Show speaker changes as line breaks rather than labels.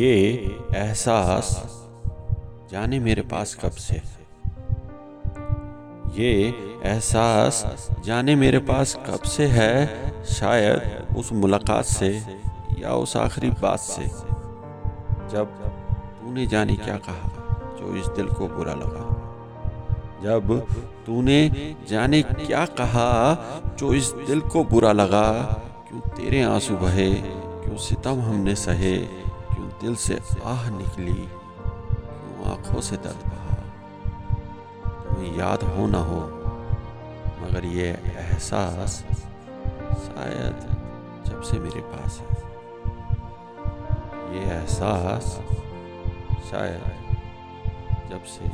ये एहसास जाने मेरे पास कब से? ये एहसास जाने मेरे पास कब से है? शायद उस मुलाकात से या उस आखिरी बात से। जब तूने जाने क्या कहा, जो इस दिल को बुरा लगा। जब तूने जाने क्या कहा, जो इस दिल को बुरा लगा, क्यों तेरे आँसू बहे, क्यों सितम हमने सहे दिल से आह निकली क्यों आँखों से दर्द बहा तुम्हें याद हो ना हो, मगर ये एहसास शायद जब से मेरे पास है। ये एहसास शायद जब से